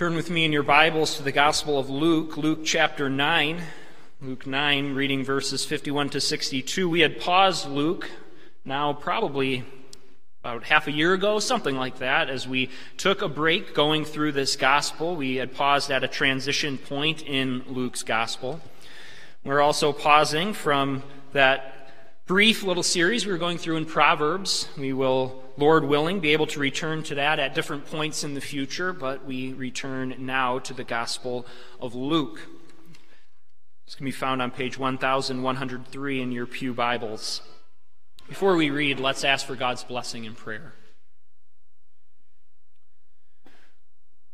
Turn with me in your Bibles to the Gospel of Luke, Luke chapter 9. Luke 9, reading verses 51 to 62. We had paused Luke now probably about half a year ago, something like that, as we took a break going through this gospel. We had paused at a transition point in Luke's gospel. We're also pausing from that brief little series we were going through in Proverbs. We will, Lord willing, be able to return to that at different points in the future, but we return now to the Gospel of Luke. This can be found on page 1103 in your Pew Bibles. Before we read, let's ask for God's blessing in prayer.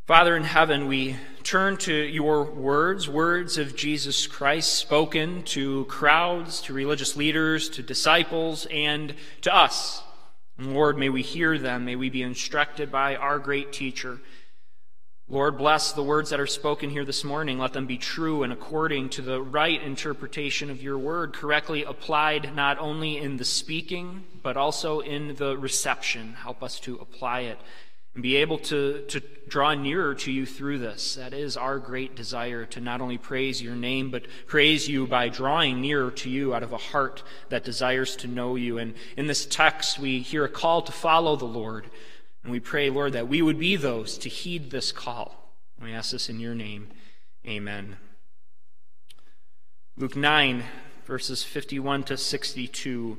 Father in heaven, we turn to your words, words of Jesus Christ spoken to crowds, to religious leaders, to disciples, and to us. Lord, may we hear them. May we be instructed by our great teacher. Lord, bless the words that are spoken here this morning. Let them be true and according to the right interpretation of your word, correctly applied not only in the speaking, but also in the reception. Help us to apply it and be able to, to draw nearer to you through this. That is our great desire to not only praise your name, but praise you by drawing nearer to you out of a heart that desires to know you. And in this text, we hear a call to follow the Lord. And we pray, Lord, that we would be those to heed this call. We ask this in your name. Amen. Luke 9, verses 51 to 62.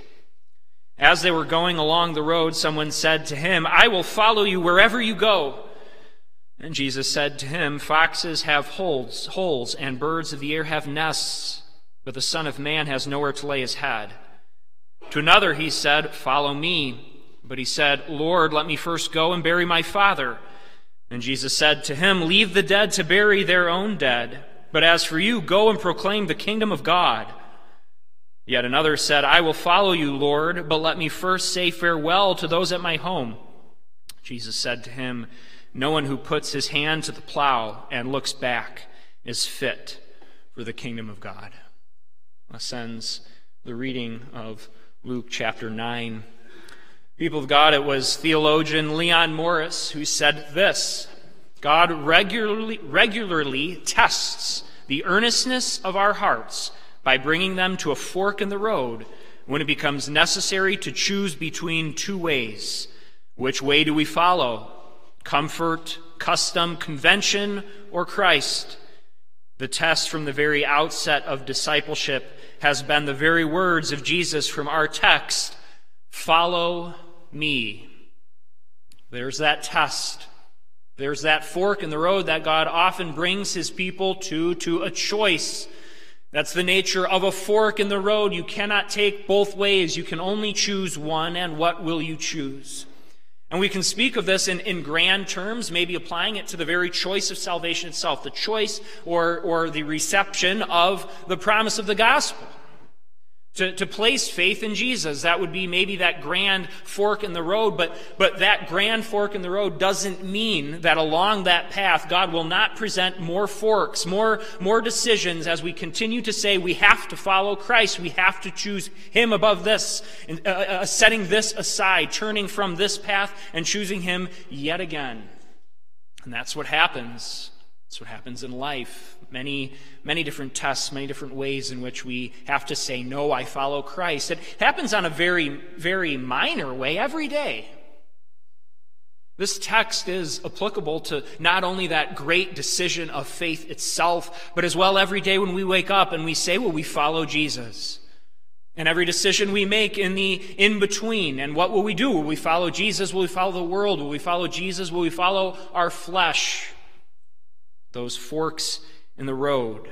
As they were going along the road, someone said to him, I will follow you wherever you go. And Jesus said to him, Foxes have holes, holes, and birds of the air have nests, but the Son of Man has nowhere to lay his head. To another he said, Follow me. But he said, Lord, let me first go and bury my father. And Jesus said to him, Leave the dead to bury their own dead. But as for you, go and proclaim the kingdom of God. Yet another said, I will follow you, Lord, but let me first say farewell to those at my home. Jesus said to him, No one who puts his hand to the plow and looks back is fit for the kingdom of God. Ascends the reading of Luke chapter 9. People of God, it was theologian Leon Morris who said this God regularly, regularly tests the earnestness of our hearts by bringing them to a fork in the road when it becomes necessary to choose between two ways. Which way do we follow? Comfort, custom, convention, or Christ? The test from the very outset of discipleship has been the very words of Jesus from our text follow me. There's that test. There's that fork in the road that God often brings his people to, to a choice. That's the nature of a fork in the road. You cannot take both ways. You can only choose one, and what will you choose? And we can speak of this in, in grand terms, maybe applying it to the very choice of salvation itself, the choice or, or the reception of the promise of the gospel. To, to place faith in Jesus. That would be maybe that grand fork in the road, but, but that grand fork in the road doesn't mean that along that path God will not present more forks, more, more decisions as we continue to say we have to follow Christ, we have to choose Him above this, uh, uh, setting this aside, turning from this path and choosing Him yet again. And that's what happens. That's what happens in life many, many different tests, many different ways in which we have to say, No, I follow Christ. It happens on a very, very minor way every day. This text is applicable to not only that great decision of faith itself, but as well every day when we wake up and we say, Well, we follow Jesus. And every decision we make in the in between. And what will we do? Will we follow Jesus? Will we follow the world? Will we follow Jesus? Will we follow our flesh? Those forks in the road.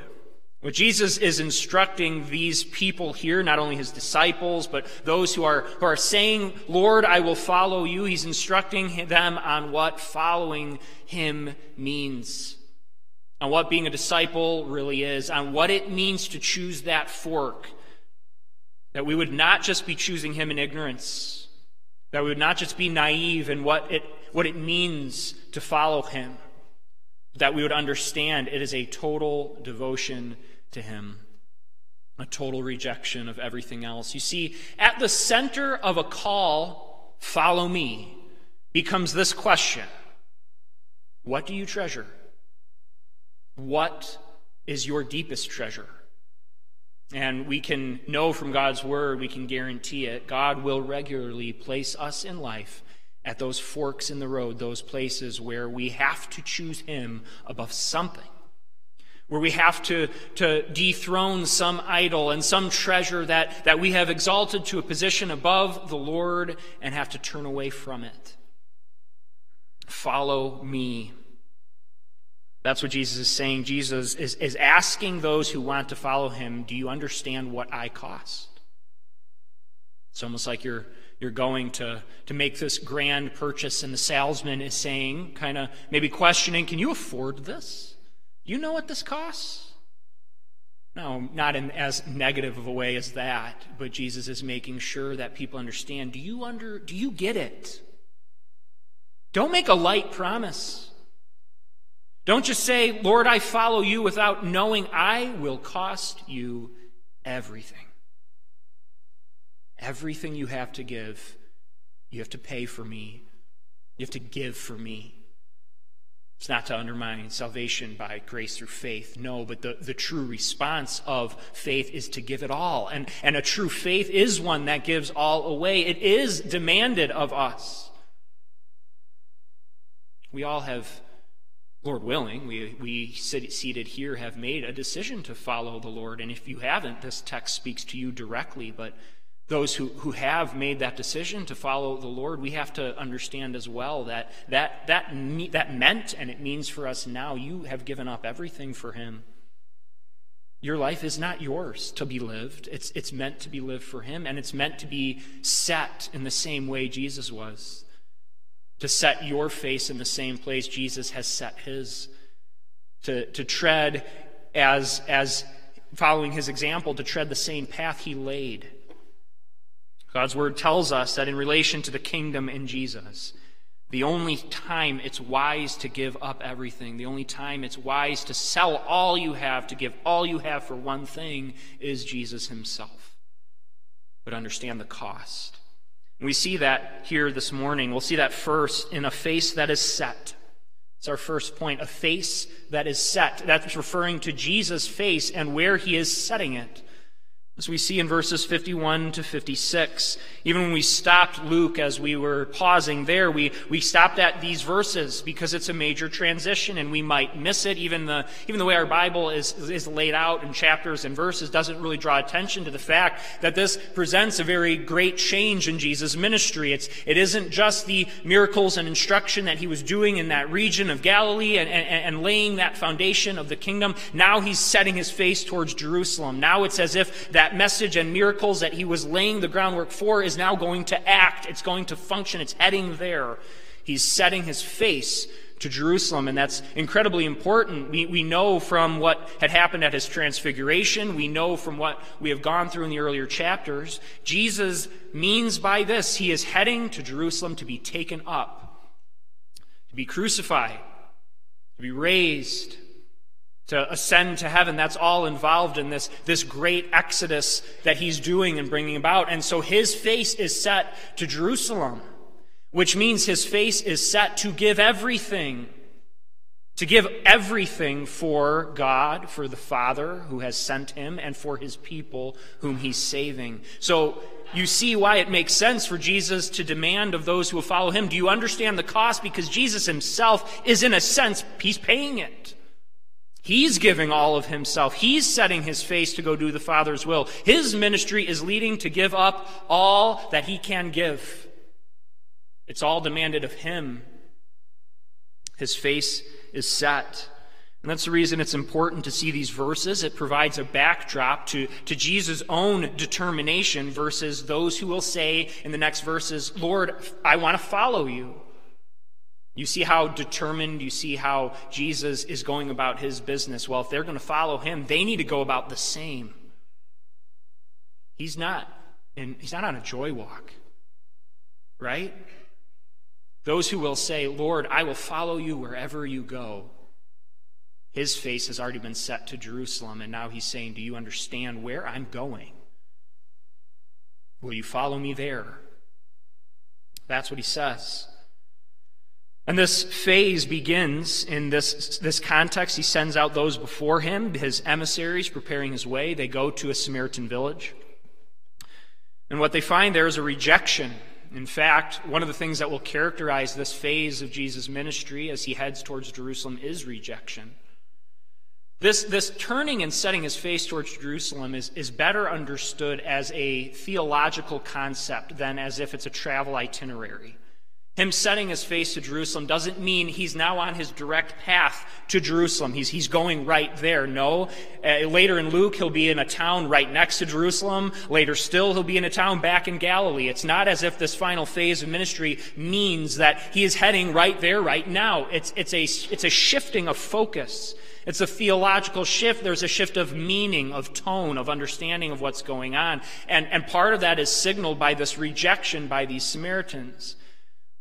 What Jesus is instructing these people here, not only his disciples, but those who are, who are saying, Lord, I will follow you, he's instructing them on what following him means, on what being a disciple really is, on what it means to choose that fork. That we would not just be choosing him in ignorance, that we would not just be naive in what it, what it means to follow him, that we would understand it is a total devotion to Him, a total rejection of everything else. You see, at the center of a call, follow me, becomes this question What do you treasure? What is your deepest treasure? And we can know from God's word, we can guarantee it, God will regularly place us in life at those forks in the road, those places where we have to choose Him above something where we have to, to dethrone some idol and some treasure that, that we have exalted to a position above the Lord and have to turn away from it. Follow me. That's what Jesus is saying. Jesus is, is asking those who want to follow him, Do you understand what I cost? It's almost like you're, you're going to, to make this grand purchase, and the salesman is saying, kind of maybe questioning, Can you afford this? You know what this costs? No, not in as negative of a way as that, but Jesus is making sure that people understand. Do you under do you get it? Don't make a light promise. Don't just say, Lord, I follow you without knowing I will cost you everything. Everything you have to give, you have to pay for me. You have to give for me. It's not to undermine salvation by grace through faith. No, but the, the true response of faith is to give it all. And, and a true faith is one that gives all away. It is demanded of us. We all have, Lord willing, we, we seated here have made a decision to follow the Lord. And if you haven't, this text speaks to you directly. But those who, who have made that decision to follow the Lord, we have to understand as well that that, that that meant, and it means for us now, you have given up everything for Him. Your life is not yours to be lived. It's, it's meant to be lived for Him, and it's meant to be set in the same way Jesus was. To set your face in the same place Jesus has set His. To, to tread as, as following His example, to tread the same path He laid God's word tells us that in relation to the kingdom in Jesus, the only time it's wise to give up everything, the only time it's wise to sell all you have, to give all you have for one thing, is Jesus himself. But understand the cost. We see that here this morning. We'll see that first in a face that is set. It's our first point. A face that is set. That's referring to Jesus' face and where he is setting it. As we see in verses 51 to 56, even when we stopped Luke as we were pausing there, we, we stopped at these verses because it's a major transition and we might miss it. Even the, even the way our Bible is, is laid out in chapters and verses doesn't really draw attention to the fact that this presents a very great change in Jesus' ministry. It's, it isn't just the miracles and instruction that he was doing in that region of Galilee and, and, and laying that foundation of the kingdom. Now he's setting his face towards Jerusalem. Now it's as if that that message and miracles that he was laying the groundwork for is now going to act. It's going to function. It's heading there. He's setting his face to Jerusalem, and that's incredibly important. We, we know from what had happened at his transfiguration, we know from what we have gone through in the earlier chapters, Jesus means by this he is heading to Jerusalem to be taken up, to be crucified, to be raised, to ascend to heaven. That's all involved in this, this great exodus that he's doing and bringing about. And so his face is set to Jerusalem, which means his face is set to give everything. To give everything for God, for the Father who has sent him, and for his people whom he's saving. So you see why it makes sense for Jesus to demand of those who will follow him. Do you understand the cost? Because Jesus himself is, in a sense, he's paying it. He's giving all of himself. He's setting his face to go do the Father's will. His ministry is leading to give up all that he can give. It's all demanded of him. His face is set. And that's the reason it's important to see these verses. It provides a backdrop to, to Jesus' own determination versus those who will say in the next verses, Lord, I want to follow you. You see how determined, you see how Jesus is going about his business. Well, if they're going to follow him, they need to go about the same. He's not, and he's not on a joy walk, right? Those who will say, Lord, I will follow you wherever you go. His face has already been set to Jerusalem, and now he's saying, Do you understand where I'm going? Will you follow me there? That's what he says. And this phase begins in this, this context. He sends out those before him, his emissaries preparing his way. They go to a Samaritan village. And what they find there is a rejection. In fact, one of the things that will characterize this phase of Jesus' ministry as he heads towards Jerusalem is rejection. This, this turning and setting his face towards Jerusalem is, is better understood as a theological concept than as if it's a travel itinerary. Him setting his face to Jerusalem doesn't mean he's now on his direct path to Jerusalem. He's, he's going right there. No. Uh, later in Luke, he'll be in a town right next to Jerusalem. Later still, he'll be in a town back in Galilee. It's not as if this final phase of ministry means that he is heading right there right now. It's, it's, a, it's a shifting of focus. It's a theological shift. There's a shift of meaning, of tone, of understanding of what's going on. And, and part of that is signaled by this rejection by these Samaritans.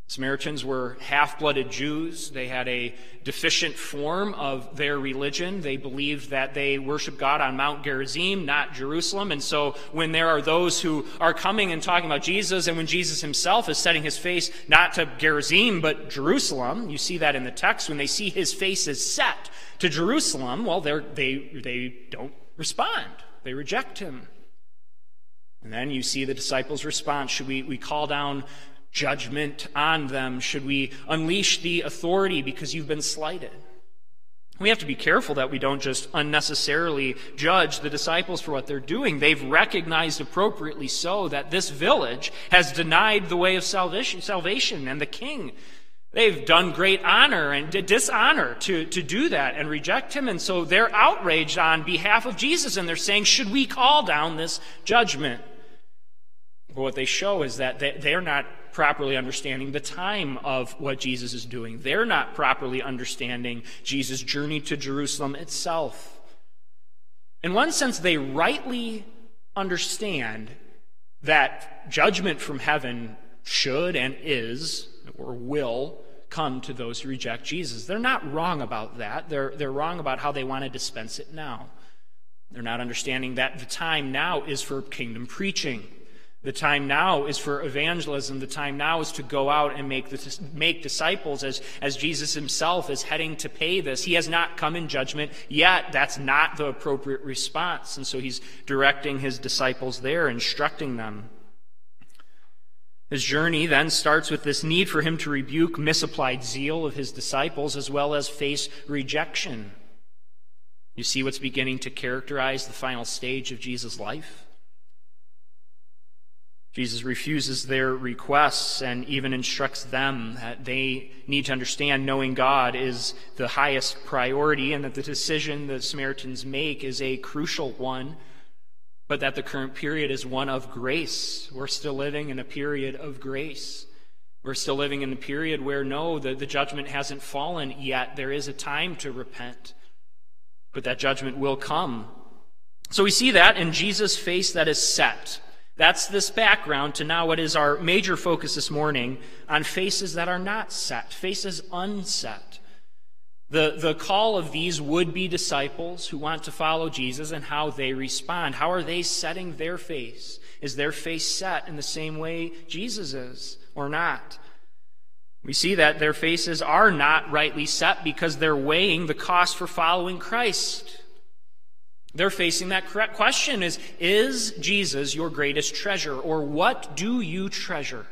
Samaritans were half blooded Jews. They had a deficient form of their religion. They believed that they worship God on Mount Gerizim, not Jerusalem. And so when there are those who are coming and talking about Jesus, and when Jesus himself is setting his face not to Gerizim, but Jerusalem, you see that in the text, when they see his face is set to Jerusalem, well, they, they don't respond. They reject him. And then you see the disciples' response. Should we, we call down judgment on them? Should we unleash the authority because you've been slighted? We have to be careful that we don't just unnecessarily judge the disciples for what they're doing. They've recognized appropriately so that this village has denied the way of salvation, salvation and the king. They've done great honor and dishonor to, to do that and reject him. And so they're outraged on behalf of Jesus and they're saying, should we call down this judgment? But what they show is that they're not properly understanding the time of what Jesus is doing. They're not properly understanding Jesus' journey to Jerusalem itself. In one sense, they rightly understand that judgment from heaven should and is or will come to those who reject Jesus. They're not wrong about that. They're, they're wrong about how they want to dispense it now. They're not understanding that the time now is for kingdom preaching. The time now is for evangelism. The time now is to go out and make, the, make disciples as, as Jesus himself is heading to pay this. He has not come in judgment yet. That's not the appropriate response. And so he's directing his disciples there, instructing them. His journey then starts with this need for him to rebuke misapplied zeal of his disciples as well as face rejection. You see what's beginning to characterize the final stage of Jesus' life? Jesus refuses their requests and even instructs them that they need to understand knowing God is the highest priority and that the decision the Samaritans make is a crucial one, but that the current period is one of grace. We're still living in a period of grace. We're still living in a period where, no, the, the judgment hasn't fallen yet. There is a time to repent, but that judgment will come. So we see that in Jesus' face that is set that's this background to now what is our major focus this morning on faces that are not set, faces unset. The, the call of these would be disciples who want to follow Jesus and how they respond. How are they setting their face? Is their face set in the same way Jesus is or not? We see that their faces are not rightly set because they're weighing the cost for following Christ. They're facing that correct question is, is Jesus your greatest treasure? Or what do you treasure?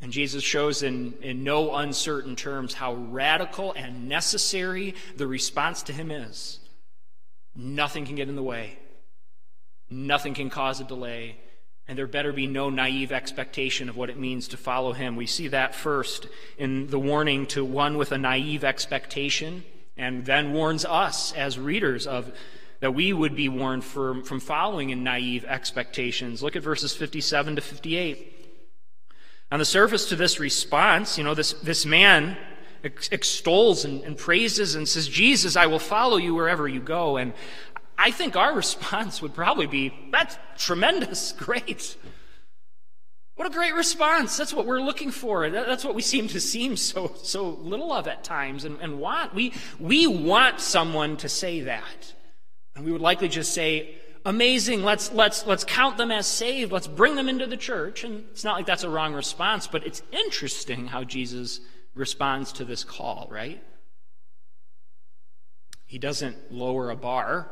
And Jesus shows in, in no uncertain terms how radical and necessary the response to him is. Nothing can get in the way. Nothing can cause a delay. And there better be no naive expectation of what it means to follow him. We see that first in the warning to one with a naive expectation and then warns us as readers of that we would be warned from, from following in naive expectations. Look at verses 57 to 58. On the surface to this response, you know, this, this man extols and, and praises and says, Jesus, I will follow you wherever you go. And I think our response would probably be, that's tremendous, great. What a great response. That's what we're looking for. That's what we seem to seem so, so little of at times and, and want. We, we want someone to say that. And we would likely just say, amazing, let's, let's, let's count them as saved. Let's bring them into the church. And it's not like that's a wrong response, but it's interesting how Jesus responds to this call, right? He doesn't lower a bar.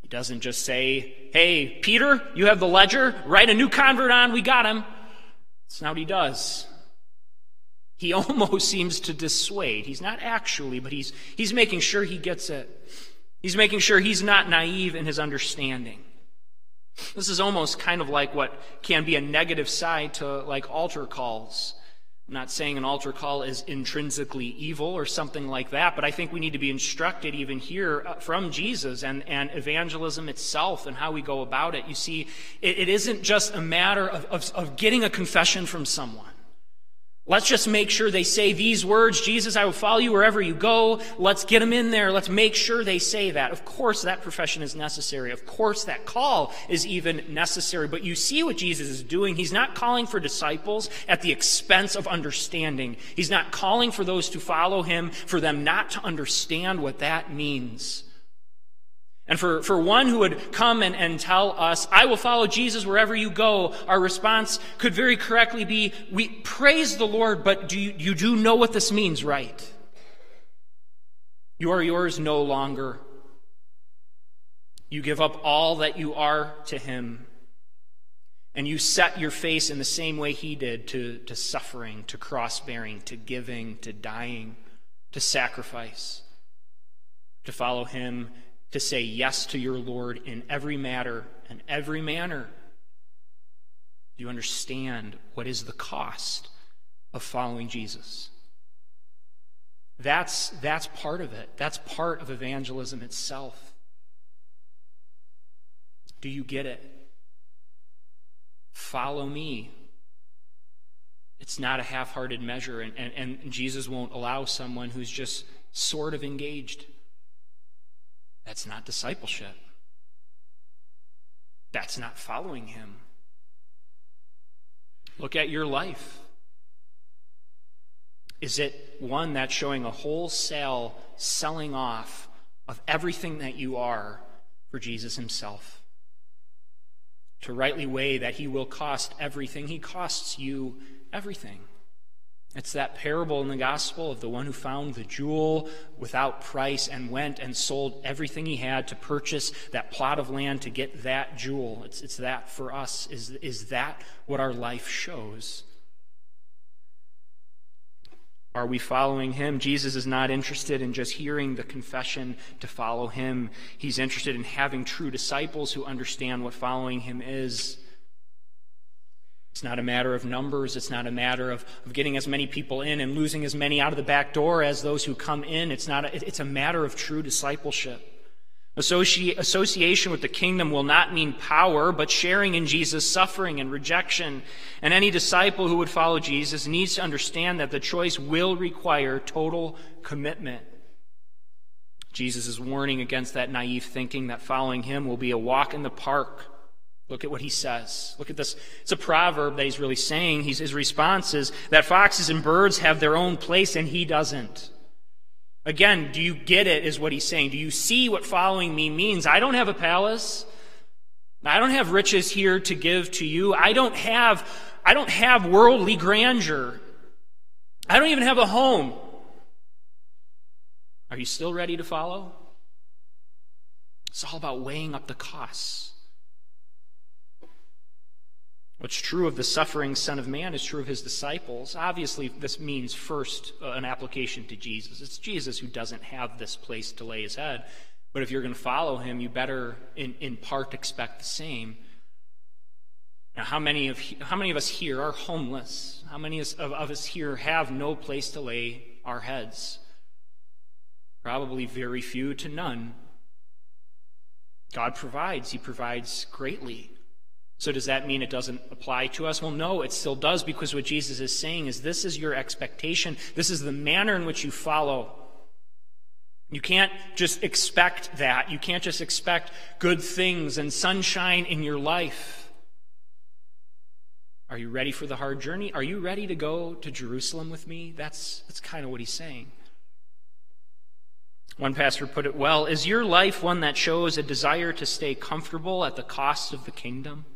He doesn't just say, Hey, Peter, you have the ledger, write a new convert on, we got him. That's not what he does. He almost seems to dissuade. He's not actually, but he's, he's making sure he gets it. He's making sure he's not naive in his understanding. This is almost kind of like what can be a negative side to like altar calls. I'm not saying an altar call is intrinsically evil or something like that, but I think we need to be instructed even here uh, from Jesus and, and evangelism itself and how we go about it. You see, it, it isn't just a matter of, of, of getting a confession from someone. Let's just make sure they say these words Jesus, I will follow you wherever you go. Let's get them in there. Let's make sure they say that. Of course, that profession is necessary. Of course, that call is even necessary. But you see what Jesus is doing. He's not calling for disciples at the expense of understanding. He's not calling for those to follow him for them not to understand what that means. And for, for one who would come and, and tell us, I will follow Jesus wherever you go, our response could very correctly be, we praise the Lord, but do you, you do know what this means, right? You are yours no longer. You give up all that you are to Him. And you set your face in the same way He did to, to suffering, to cross bearing, to giving, to dying, to sacrifice, to follow Him to say yes to your Lord in every matter and every manner. Do you understand what is the cost of following Jesus? That's, that's part of it. That's part of evangelism itself. Do you get it? Follow me. It's not a half hearted measure, and, and, and Jesus won't allow someone who's just sort of engaged that's not discipleship. That's not following him. Look at your life. Is it one that's showing a wholesale selling off of everything that you are for Jesus himself? To rightly weigh that he will cost everything, he costs you everything. It's that parable in the gospel of the one who found the jewel without price and went and sold everything he had to purchase that plot of land to get that jewel. It's, it's that for us. Is, is that what our life shows? Are we following him? Jesus is not interested in just hearing the confession to follow him. He's interested in having true disciples who understand what following him is. It's not a matter of numbers. It's not a matter of, of getting as many people in and losing as many out of the back door as those who come in. It's, not a, it's a matter of true discipleship. Associ- association with the kingdom will not mean power, but sharing in Jesus' suffering and rejection. And any disciple who would follow Jesus needs to understand that the choice will require total commitment. Jesus is warning against that naive thinking that following him will be a walk in the park Look at what he says. Look at this. It's a proverb that he's really saying. He's, his response is that foxes and birds have their own place and he doesn't. Again, do you get it, is what he's saying. Do you see what following me means? I don't have a palace. I don't have riches here to give to you. I don't have, I don't have worldly grandeur. I don't even have a home. Are you still ready to follow? It's all about weighing up the costs. What's true of the suffering Son of Man is true of his disciples. Obviously, this means first uh, an application to Jesus. It's Jesus who doesn't have this place to lay his head. But if you're going to follow him, you better, in, in part, expect the same. Now, how many of how many of us here are homeless? How many of, of us here have no place to lay our heads? Probably very few to none. God provides, He provides greatly. So, does that mean it doesn't apply to us? Well, no, it still does because what Jesus is saying is this is your expectation. This is the manner in which you follow. You can't just expect that. You can't just expect good things and sunshine in your life. Are you ready for the hard journey? Are you ready to go to Jerusalem with me? That's, that's kind of what he's saying. One pastor put it well Is your life one that shows a desire to stay comfortable at the cost of the kingdom?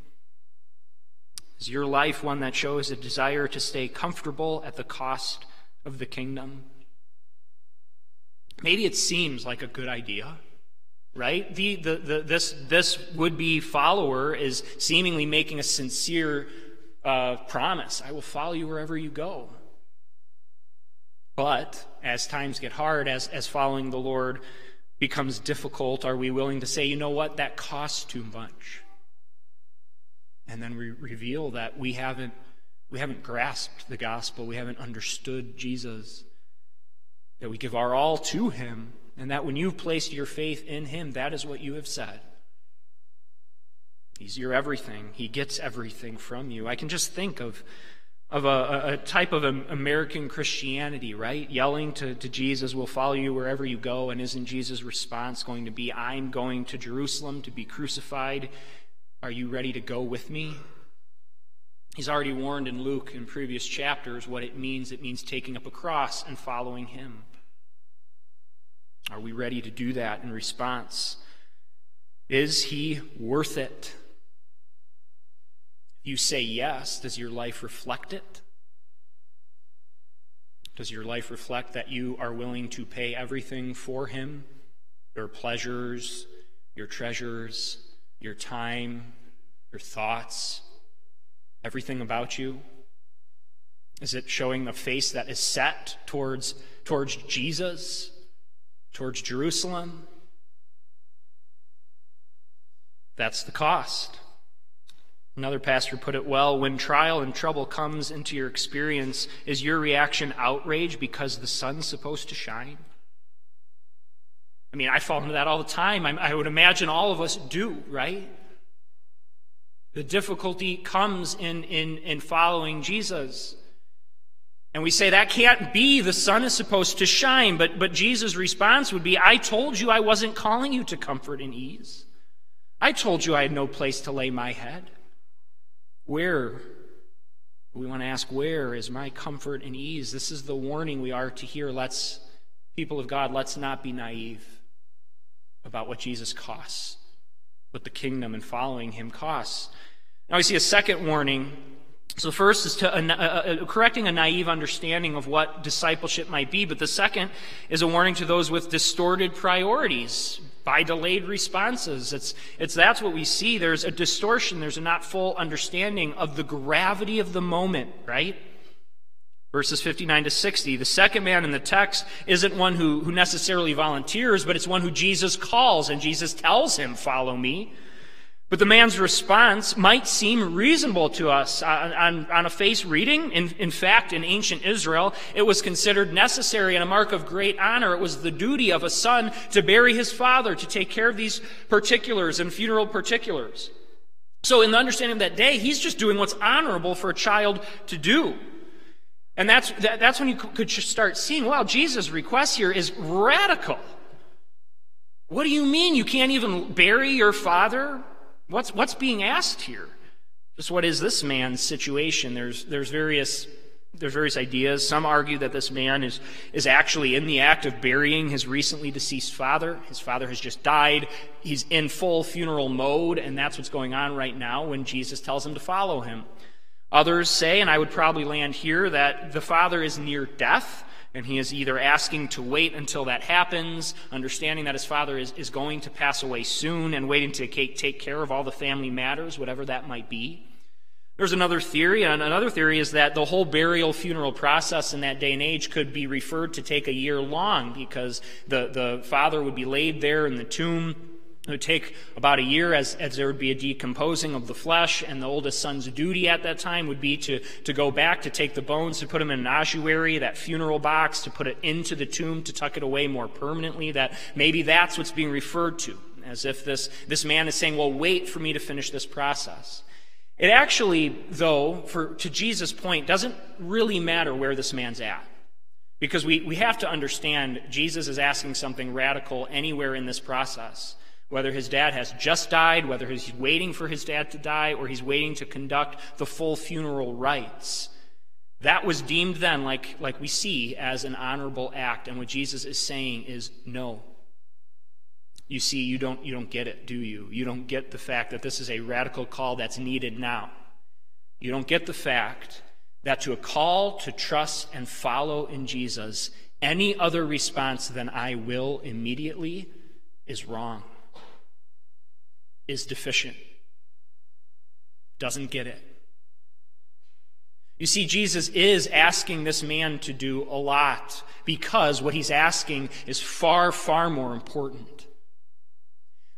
Is your life one that shows a desire to stay comfortable at the cost of the kingdom? Maybe it seems like a good idea, right? The, the, the, this, this would be follower is seemingly making a sincere uh, promise I will follow you wherever you go. But as times get hard, as, as following the Lord becomes difficult, are we willing to say, you know what, that costs too much? And then we reveal that we haven't we haven't grasped the gospel, we haven't understood Jesus. That we give our all to him, and that when you've placed your faith in him, that is what you have said. He's your everything. He gets everything from you. I can just think of of a, a, type of American Christianity, right? Yelling to, to Jesus, we'll follow you wherever you go. And isn't Jesus' response going to be, I'm going to Jerusalem to be crucified are you ready to go with me? He's already warned in Luke in previous chapters what it means. It means taking up a cross and following him. Are we ready to do that in response? Is he worth it? If you say yes, does your life reflect it? Does your life reflect that you are willing to pay everything for him? Your pleasures, your treasures, your time, your thoughts, everything about you? Is it showing a face that is set towards, towards Jesus, towards Jerusalem? That's the cost. Another pastor put it well when trial and trouble comes into your experience, is your reaction outrage because the sun's supposed to shine? I mean, I fall into that all the time. I, I would imagine all of us do, right? The difficulty comes in, in, in following Jesus. And we say that can't be. The sun is supposed to shine. But, but Jesus' response would be I told you I wasn't calling you to comfort and ease. I told you I had no place to lay my head. Where? We want to ask, where is my comfort and ease? This is the warning we are to hear. Let's, people of God, let's not be naive about what Jesus costs, what the kingdom and following him costs. Now we see a second warning. So the first is to uh, uh, correcting a naive understanding of what discipleship might be, but the second is a warning to those with distorted priorities by delayed responses. It's, it's that's what we see. There's a distortion. There's a not full understanding of the gravity of the moment, right? Verses 59 to 60. The second man in the text isn't one who, who necessarily volunteers, but it's one who Jesus calls, and Jesus tells him, Follow me. But the man's response might seem reasonable to us on, on, on, a face reading. In, in fact, in ancient Israel, it was considered necessary and a mark of great honor. It was the duty of a son to bury his father, to take care of these particulars and funeral particulars. So, in the understanding of that day, he's just doing what's honorable for a child to do. And that's, that, that's when you could start seeing, wow, Jesus' request here is radical. What do you mean you can't even bury your father? What's, what's being asked here? Just what is this man's situation? There's, there's various there's various ideas. Some argue that this man is, is actually in the act of burying his recently deceased father. His father has just died. He's in full funeral mode, and that's what's going on right now when Jesus tells him to follow him. Others say, and I would probably land here, that the father is near death, and he is either asking to wait until that happens, understanding that his father is, is going to pass away soon, and waiting to take care of all the family matters, whatever that might be. There's another theory, and another theory is that the whole burial funeral process in that day and age could be referred to take a year long because the, the father would be laid there in the tomb It would take about a year as, as there would be a decomposing of the flesh, and the oldest son's duty at that time would be to, to go back, to take the bones, to put them in an ossuary, that funeral box, to put it into the tomb, to tuck it away more permanently. That maybe that's what's being referred to, as if this, this man is saying, Well, wait for me to finish this process. It actually, though, for, to Jesus' point, doesn't really matter where this man's at. Because we, we have to understand Jesus is asking something radical anywhere in this process whether his dad has just died, whether he's waiting for his dad to die, or he's waiting to conduct the full funeral rites. That was deemed then, like, like we see, as an honorable act. And what Jesus is saying is no. You see, you don't, you don't get it, do you? You don't get the fact that this is a radical call that's needed now. You don't get the fact that to a call to trust and follow in Jesus, any other response than I will immediately is wrong is deficient, doesn't get it. You see, Jesus is asking this man to do a lot because what he's asking is far, far more important.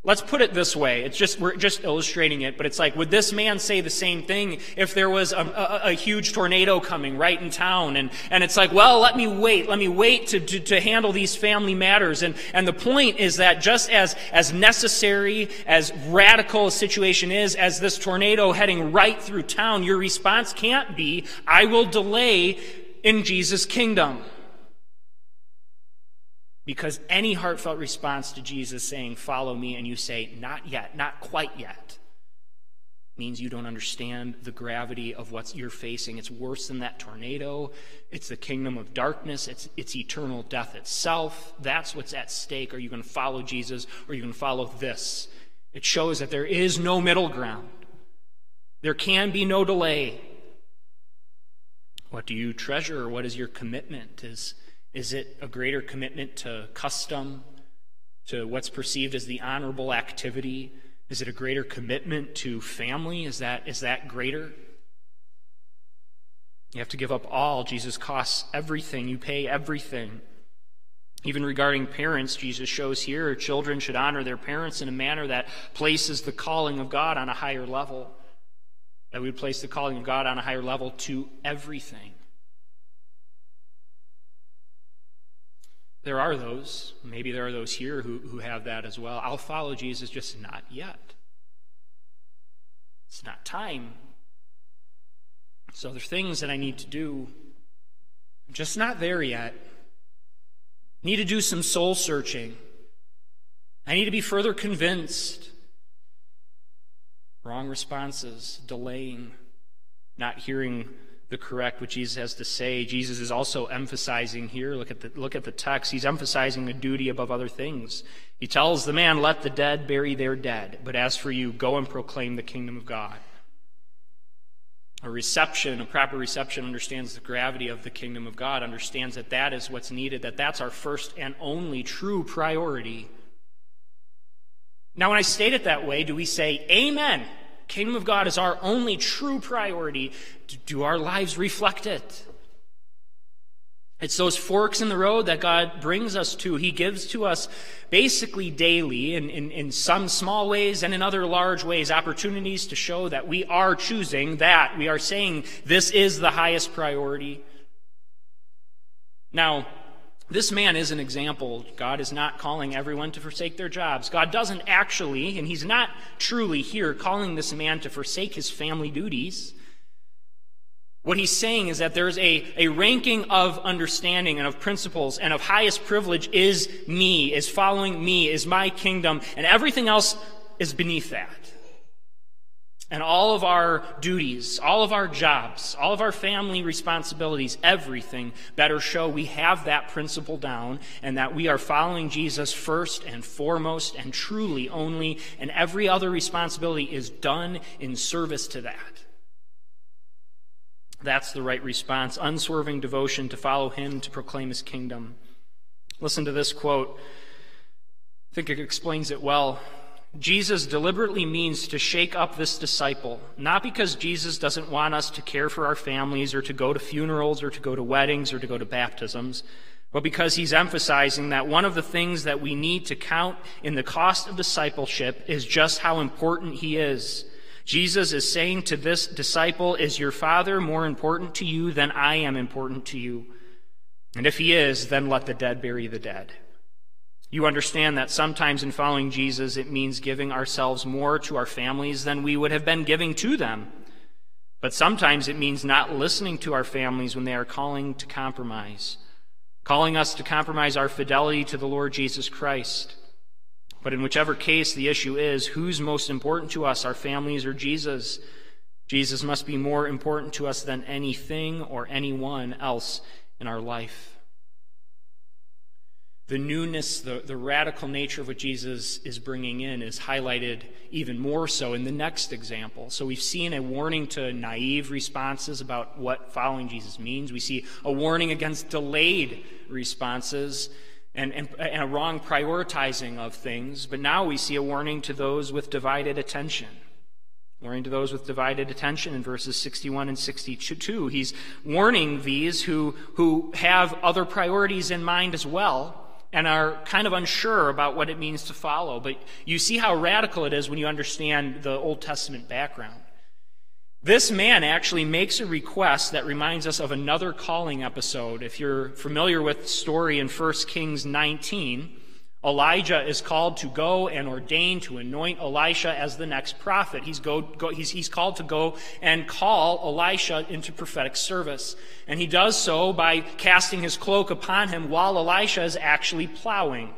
Let's put it this way. It's just, we're just illustrating it, but it's like, would this man say the same thing if there was a, a, a, huge tornado coming right in town? And, and it's like, well, let me wait. Let me wait to, to, to handle these family matters. And, and the point is that just as, as necessary, as radical a situation is, as this tornado heading right through town, your response can't be, I will delay in Jesus' kingdom. Because any heartfelt response to Jesus saying, Follow me, and you say, Not yet, not quite yet, means you don't understand the gravity of what you're facing. It's worse than that tornado. It's the kingdom of darkness. It's, it's eternal death itself. That's what's at stake. Are you going to follow Jesus or are you going to follow this? It shows that there is no middle ground. There can be no delay. What do you treasure? What is your commitment? Is is it a greater commitment to custom, to what's perceived as the honorable activity? Is it a greater commitment to family? Is that, is that greater? You have to give up all. Jesus costs everything. You pay everything. Even regarding parents, Jesus shows here children should honor their parents in a manner that places the calling of God on a higher level. That we would place the calling of God on a higher level to everything. There are those, maybe there are those here who, who have that as well. I'll follow Jesus, just not yet. It's not time. So there are things that I need to do. I'm just not there yet. Need to do some soul searching. I need to be further convinced. Wrong responses, delaying, not hearing the correct what Jesus has to say. Jesus is also emphasizing here, look at the, look at the text, he's emphasizing a duty above other things. He tells the man, Let the dead bury their dead, but as for you, go and proclaim the kingdom of God. A reception, a proper reception, understands the gravity of the kingdom of God, understands that that is what's needed, that that's our first and only true priority. Now, when I state it that way, do we say, Amen? Kingdom of God is our only true priority. Do our lives reflect it? It's those forks in the road that God brings us to. He gives to us basically daily, in, in, in some small ways and in other large ways, opportunities to show that we are choosing that. We are saying this is the highest priority. Now, this man is an example. God is not calling everyone to forsake their jobs. God doesn't actually, and he's not truly here calling this man to forsake his family duties. What he's saying is that there's a, a ranking of understanding and of principles and of highest privilege is me, is following me, is my kingdom, and everything else is beneath that. And all of our duties, all of our jobs, all of our family responsibilities, everything better show we have that principle down and that we are following Jesus first and foremost and truly only, and every other responsibility is done in service to that. That's the right response unswerving devotion to follow Him, to proclaim His kingdom. Listen to this quote. I think it explains it well. Jesus deliberately means to shake up this disciple, not because Jesus doesn't want us to care for our families or to go to funerals or to go to weddings or to go to baptisms, but because he's emphasizing that one of the things that we need to count in the cost of discipleship is just how important he is. Jesus is saying to this disciple, Is your father more important to you than I am important to you? And if he is, then let the dead bury the dead. You understand that sometimes in following Jesus, it means giving ourselves more to our families than we would have been giving to them. But sometimes it means not listening to our families when they are calling to compromise, calling us to compromise our fidelity to the Lord Jesus Christ. But in whichever case the issue is, who's most important to us, our families or Jesus? Jesus must be more important to us than anything or anyone else in our life the newness, the, the radical nature of what Jesus is bringing in is highlighted even more so in the next example. So we've seen a warning to naive responses about what following Jesus means. We see a warning against delayed responses and, and, and a wrong prioritizing of things. But now we see a warning to those with divided attention. Warning to those with divided attention in verses 61 and 62. He's warning these who, who have other priorities in mind as well and are kind of unsure about what it means to follow. But you see how radical it is when you understand the Old Testament background. This man actually makes a request that reminds us of another calling episode. If you're familiar with the story in 1 Kings 19, Elijah is called to go and ordain to anoint Elisha as the next prophet. He's, go, go, he's, he's called to go and call Elisha into prophetic service. And he does so by casting his cloak upon him while Elisha is actually plowing.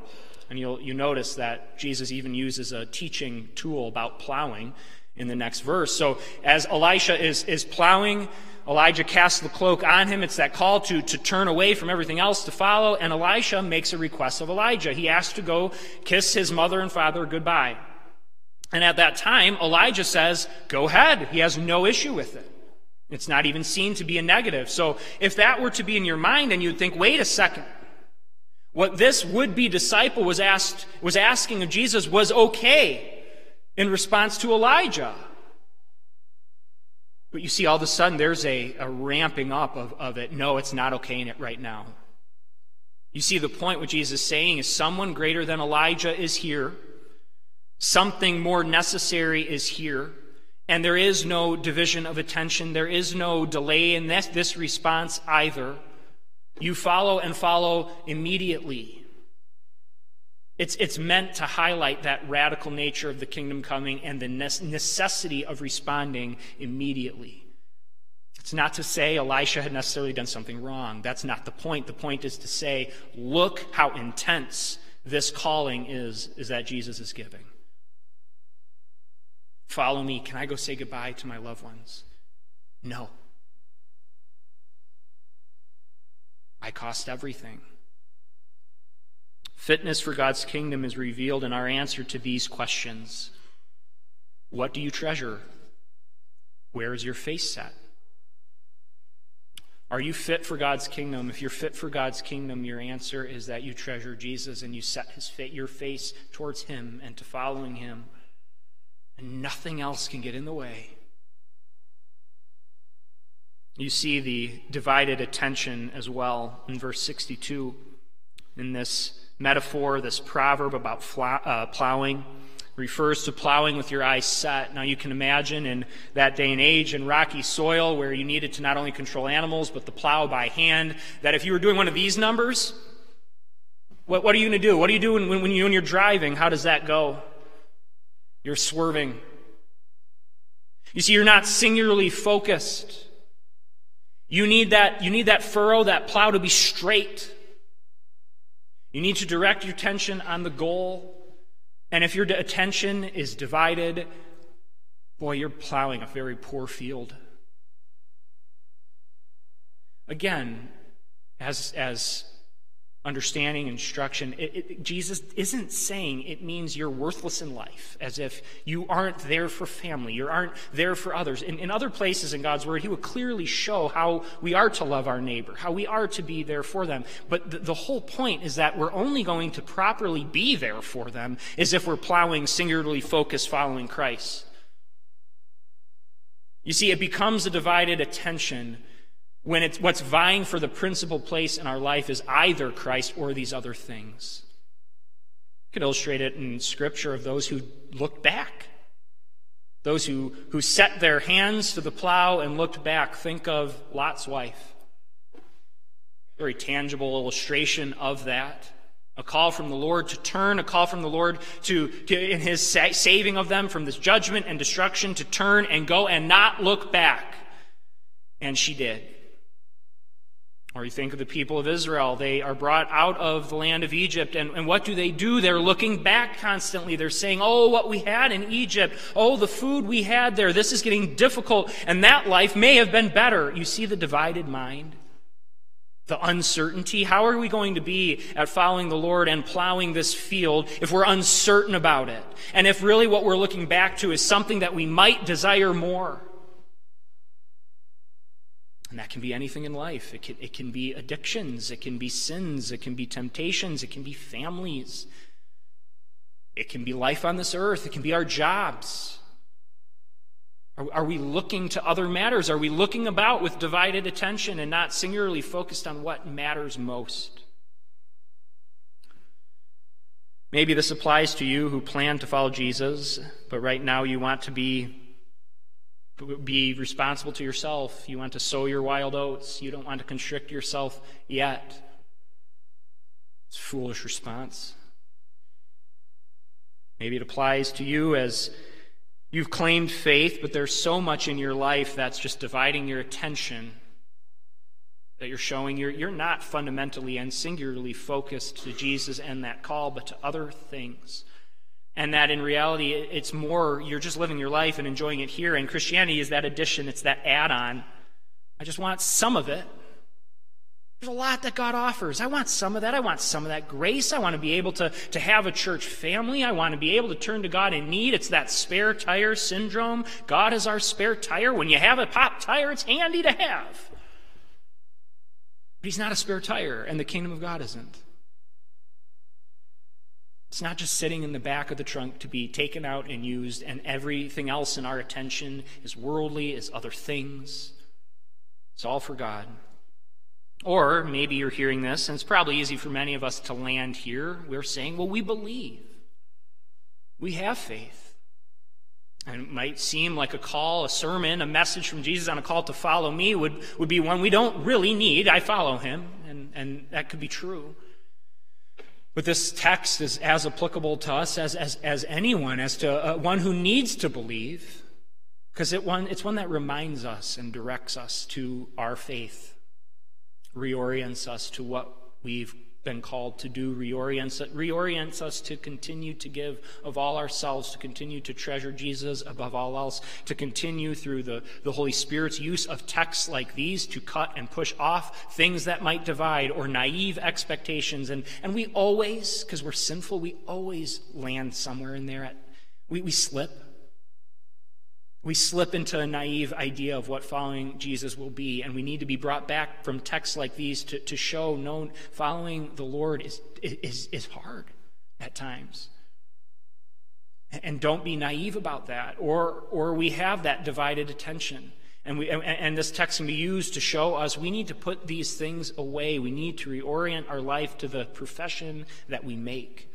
And you'll you notice that Jesus even uses a teaching tool about plowing in the next verse. So as Elisha is, is plowing, Elijah casts the cloak on him. It's that call to, to turn away from everything else to follow. And Elisha makes a request of Elijah. He asks to go kiss his mother and father goodbye. And at that time, Elijah says, Go ahead. He has no issue with it. It's not even seen to be a negative. So if that were to be in your mind, then you'd think, wait a second. What this would be disciple was asked, was asking of Jesus was okay in response to Elijah. But you see, all of a sudden, there's a, a ramping up of, of it. No, it's not okay in it right now. You see, the point what Jesus is saying is someone greater than Elijah is here. Something more necessary is here. And there is no division of attention. There is no delay in this, this response either. You follow and follow immediately. It's, it's meant to highlight that radical nature of the kingdom coming and the necessity of responding immediately. It's not to say Elisha had necessarily done something wrong. That's not the point. The point is to say, look how intense this calling is, is that Jesus is giving. Follow me. Can I go say goodbye to my loved ones? No. I cost everything. Fitness for God's kingdom is revealed in our answer to these questions What do you treasure? Where is your face set? Are you fit for God's kingdom? If you're fit for God's kingdom, your answer is that you treasure Jesus and you set his fa- your face towards him and to following him. And nothing else can get in the way. You see the divided attention as well in verse 62 in this metaphor, this proverb about uh, plowing, refers to plowing with your eyes set. Now, you can imagine in that day and age in rocky soil where you needed to not only control animals, but the plow by hand, that if you were doing one of these numbers, what, what are you going to do? What are you doing when, when, you, when you're driving? How does that go? You're swerving. You see, you're not singularly focused. You need that, you need that furrow, that plow to be straight. You need to direct your attention on the goal. And if your attention is divided, boy, you're plowing a very poor field. Again, as, as understanding, instruction. It, it, Jesus isn't saying it means you're worthless in life, as if you aren't there for family, you aren't there for others. In, in other places in God's Word, He would clearly show how we are to love our neighbor, how we are to be there for them. But the, the whole point is that we're only going to properly be there for them is if we're plowing singularly focused following Christ. You see, it becomes a divided attention when it's what's vying for the principal place in our life is either Christ or these other things. You could illustrate it in scripture of those who looked back. Those who, who set their hands to the plow and looked back. Think of Lot's wife. Very tangible illustration of that. A call from the Lord to turn, a call from the Lord to, to in his sa- saving of them from this judgment and destruction, to turn and go and not look back. And she did. Or you think of the people of Israel. They are brought out of the land of Egypt. And, and what do they do? They're looking back constantly. They're saying, Oh, what we had in Egypt. Oh, the food we had there. This is getting difficult. And that life may have been better. You see the divided mind? The uncertainty. How are we going to be at following the Lord and plowing this field if we're uncertain about it? And if really what we're looking back to is something that we might desire more? And that can be anything in life. It can, it can be addictions, it can be sins, it can be temptations, it can be families, it can be life on this earth, it can be our jobs. Are, are we looking to other matters? Are we looking about with divided attention and not singularly focused on what matters most? Maybe this applies to you who plan to follow Jesus, but right now you want to be be responsible to yourself. You want to sow your wild oats. You don't want to constrict yourself yet. It's a foolish response. Maybe it applies to you as you've claimed faith, but there's so much in your life that's just dividing your attention that you're showing you're, you're not fundamentally and singularly focused to Jesus and that call, but to other things and that in reality it's more you're just living your life and enjoying it here. And christianity is that addition it's that add-on. I just want some of it. There's a lot that god offers. I want some of that. I want some of that grace. I want to be able to, to have a church family. I want to be able to turn to god in need. It's that spare tire syndrome. God is our spare tire. When you have a pop tire it's handy to have. But he's not a spare tire and the kingdom of god isn't it's not just sitting in the back of the trunk to be taken out and used, and everything else in our attention is worldly, is other things. It's all for God. Or maybe you're hearing this, and it's probably easy for many of us to land here. We're saying, well, we believe. We have faith. And it might seem like a call, a sermon, a message from Jesus on a call to follow me would, would be one we don't really need. I follow him, and, and that could be true. But this text is as applicable to us as, as, as anyone, as to uh, one who needs to believe, because it one, it's one that reminds us and directs us to our faith, reorients us to what we've been called to do reorients, reorients us to continue to give of all ourselves, to continue to treasure Jesus above all else, to continue through the, the Holy Spirit's use of texts like these to cut and push off things that might divide or naive expectations. And, and we always, because we're sinful, we always land somewhere in there. At, we, we slip. We slip into a naive idea of what following Jesus will be, and we need to be brought back from texts like these to, to show no, following the Lord is, is, is hard at times. And don't be naive about that, or, or we have that divided attention. And, we, and, and this text can be used to show us we need to put these things away. We need to reorient our life to the profession that we make.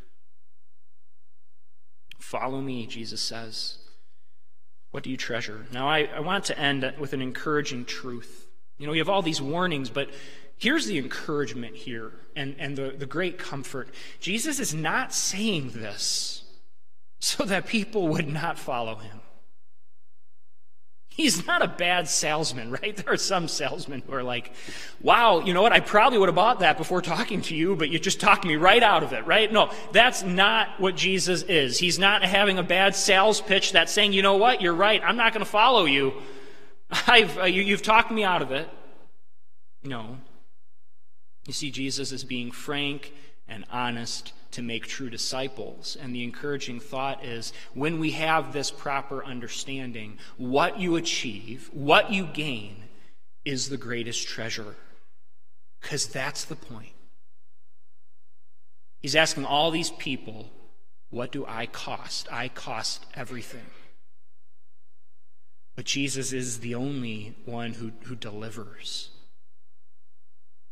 Follow me, Jesus says. What do you treasure? Now, I, I want to end with an encouraging truth. You know, we have all these warnings, but here's the encouragement here and, and the, the great comfort. Jesus is not saying this so that people would not follow him. He's not a bad salesman, right? There are some salesmen who are like, wow, you know what? I probably would have bought that before talking to you, but you just talked me right out of it, right? No, that's not what Jesus is. He's not having a bad sales pitch that's saying, you know what? You're right. I'm not going to follow you. I've, uh, you, you've talked me out of it. No. You see Jesus is being frank and honest to make true disciples. And the encouraging thought is when we have this proper understanding, what you achieve, what you gain, is the greatest treasure. Because that's the point. He's asking all these people, What do I cost? I cost everything. But Jesus is the only one who, who delivers.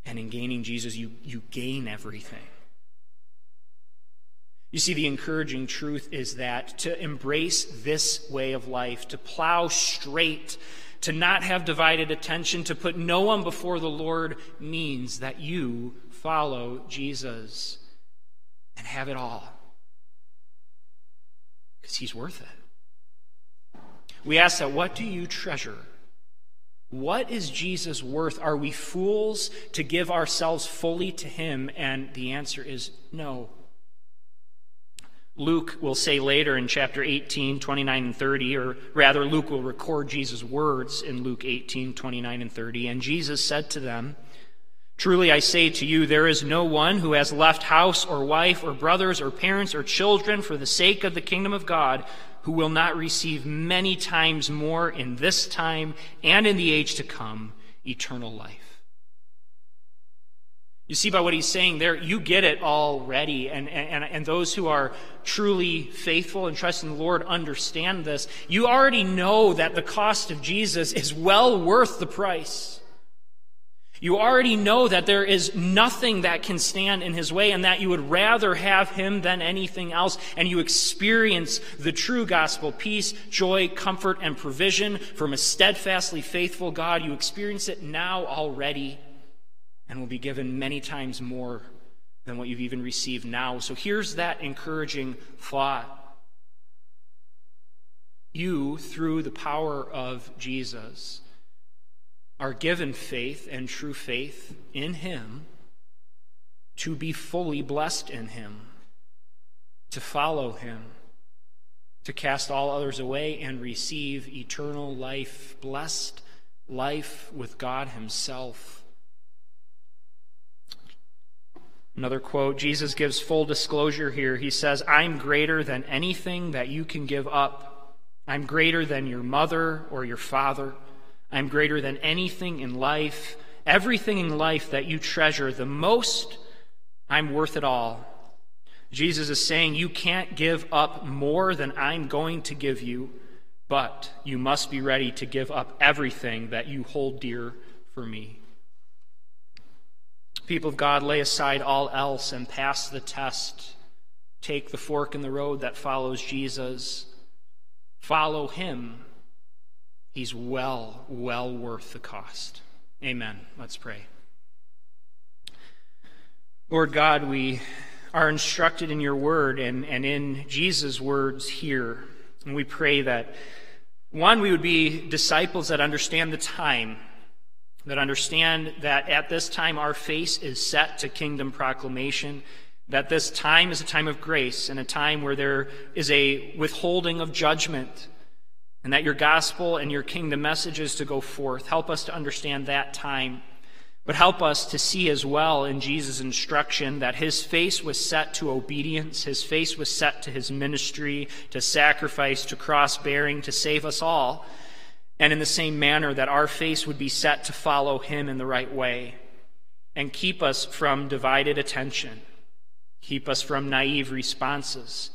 And in gaining Jesus, you, you gain everything. You see, the encouraging truth is that to embrace this way of life, to plow straight, to not have divided attention, to put no one before the Lord, means that you follow Jesus and have it all. Because he's worth it. We ask that, what do you treasure? What is Jesus worth? Are we fools to give ourselves fully to him? And the answer is no. Luke will say later in chapter 18, 29 and 30, or rather, Luke will record Jesus' words in Luke 18, 29 and 30. And Jesus said to them, Truly I say to you, there is no one who has left house or wife or brothers or parents or children for the sake of the kingdom of God who will not receive many times more in this time and in the age to come eternal life. You see by what he's saying there, you get it already. And, and, and those who are truly faithful and trust in the Lord understand this. You already know that the cost of Jesus is well worth the price. You already know that there is nothing that can stand in his way and that you would rather have him than anything else. And you experience the true gospel peace, joy, comfort, and provision from a steadfastly faithful God. You experience it now already and will be given many times more than what you've even received now. So here's that encouraging thought. You, through the power of Jesus, are given faith and true faith in Him to be fully blessed in Him, to follow Him, to cast all others away and receive eternal life, blessed life with God Himself. Another quote Jesus gives full disclosure here. He says, I'm greater than anything that you can give up. I'm greater than your mother or your father. I'm greater than anything in life. Everything in life that you treasure the most, I'm worth it all. Jesus is saying, You can't give up more than I'm going to give you, but you must be ready to give up everything that you hold dear for me. People of God, lay aside all else and pass the test. Take the fork in the road that follows Jesus. Follow him. He's well, well worth the cost. Amen. Let's pray. Lord God, we are instructed in your word and, and in Jesus' words here. And we pray that, one, we would be disciples that understand the time that understand that at this time our face is set to kingdom proclamation, that this time is a time of grace and a time where there is a withholding of judgment, and that your gospel and your kingdom message is to go forth. Help us to understand that time. But help us to see as well in Jesus' instruction that his face was set to obedience, his face was set to his ministry, to sacrifice, to cross bearing, to save us all and in the same manner that our face would be set to follow him in the right way. And keep us from divided attention, keep us from naive responses,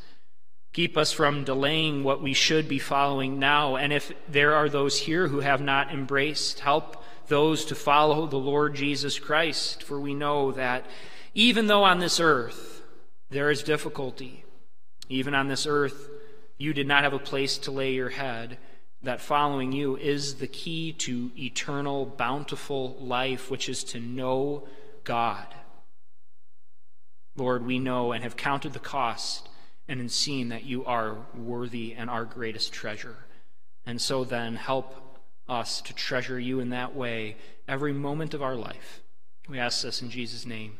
keep us from delaying what we should be following now. And if there are those here who have not embraced, help those to follow the Lord Jesus Christ, for we know that even though on this earth there is difficulty, even on this earth you did not have a place to lay your head that following you is the key to eternal, bountiful life, which is to know God. Lord, we know and have counted the cost and in seeing that you are worthy and our greatest treasure. And so then, help us to treasure you in that way every moment of our life. We ask this in Jesus' name.